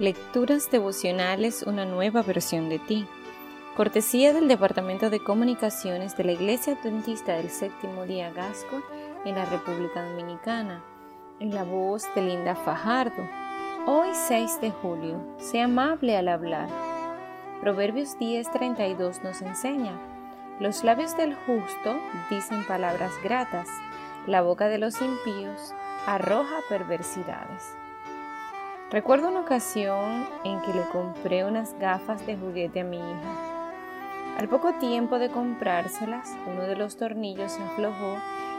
Lecturas devocionales, una nueva versión de ti. Cortesía del Departamento de Comunicaciones de la Iglesia Adventista del Séptimo Día Gasco en la República Dominicana, en la voz de Linda Fajardo. Hoy 6 de julio, sea amable al hablar. Proverbios 10:32 nos enseña, los labios del justo dicen palabras gratas, la boca de los impíos arroja perversidades. Recuerdo una ocasión en que le compré unas gafas de juguete a mi hija. Al poco tiempo de comprárselas, uno de los tornillos se aflojó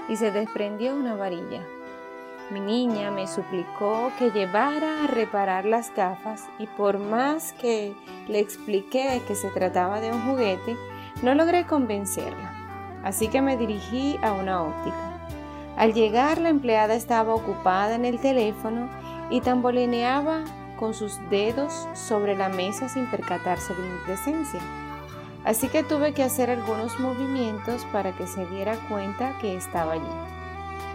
y se desprendió una varilla. Mi niña me suplicó que llevara a reparar las gafas y por más que le expliqué que se trataba de un juguete, no logré convencerla. Así que me dirigí a una óptica. Al llegar la empleada estaba ocupada en el teléfono y tambolineaba con sus dedos sobre la mesa sin percatarse de mi presencia. Así que tuve que hacer algunos movimientos para que se diera cuenta que estaba allí.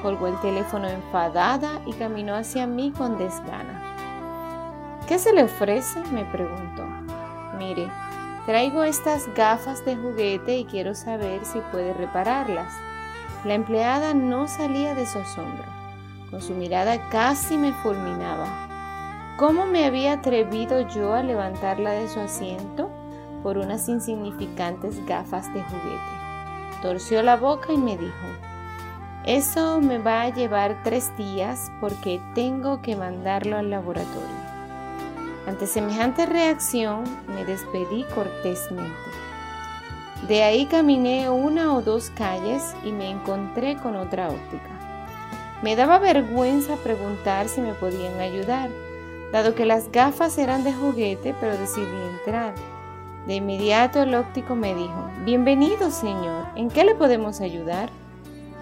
Colgó el teléfono enfadada y caminó hacia mí con desgana. ¿Qué se le ofrece? me preguntó. Mire, traigo estas gafas de juguete y quiero saber si puede repararlas. La empleada no salía de su asombro. Con su mirada casi me fulminaba. ¿Cómo me había atrevido yo a levantarla de su asiento por unas insignificantes gafas de juguete? Torció la boca y me dijo, eso me va a llevar tres días porque tengo que mandarlo al laboratorio. Ante semejante reacción me despedí cortésmente. De ahí caminé una o dos calles y me encontré con otra óptica. Me daba vergüenza preguntar si me podían ayudar, dado que las gafas eran de juguete, pero decidí entrar. De inmediato el óptico me dijo, Bienvenido, señor, ¿en qué le podemos ayudar?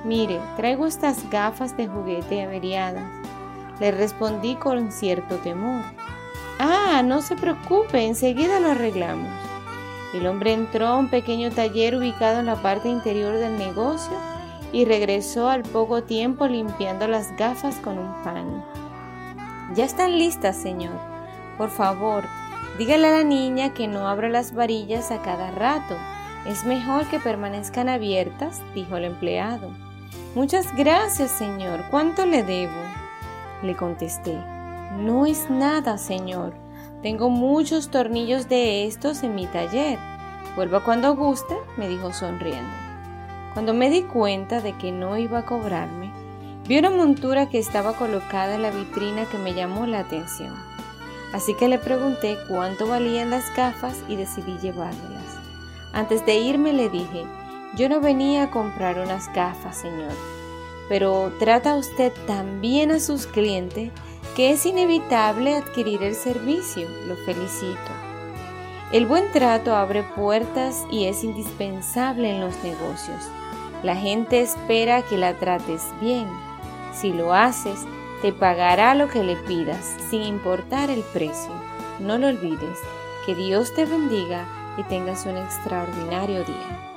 Mire, traigo estas gafas de juguete averiadas. Le respondí con cierto temor. Ah, no se preocupe, enseguida lo arreglamos. El hombre entró a un pequeño taller ubicado en la parte interior del negocio y regresó al poco tiempo limpiando las gafas con un paño. Ya están listas, señor. Por favor, dígale a la niña que no abra las varillas a cada rato. Es mejor que permanezcan abiertas, dijo el empleado. Muchas gracias, señor. ¿Cuánto le debo? Le contesté. No es nada, señor. Tengo muchos tornillos de estos en mi taller. Vuelva cuando guste, me dijo sonriendo. Cuando me di cuenta de que no iba a cobrarme, vi una montura que estaba colocada en la vitrina que me llamó la atención. Así que le pregunté cuánto valían las gafas y decidí llevármelas. Antes de irme le dije, yo no venía a comprar unas gafas, señor, pero trata usted tan bien a sus clientes que es inevitable adquirir el servicio. Lo felicito. El buen trato abre puertas y es indispensable en los negocios. La gente espera que la trates bien. Si lo haces, te pagará lo que le pidas, sin importar el precio. No lo olvides. Que Dios te bendiga y tengas un extraordinario día.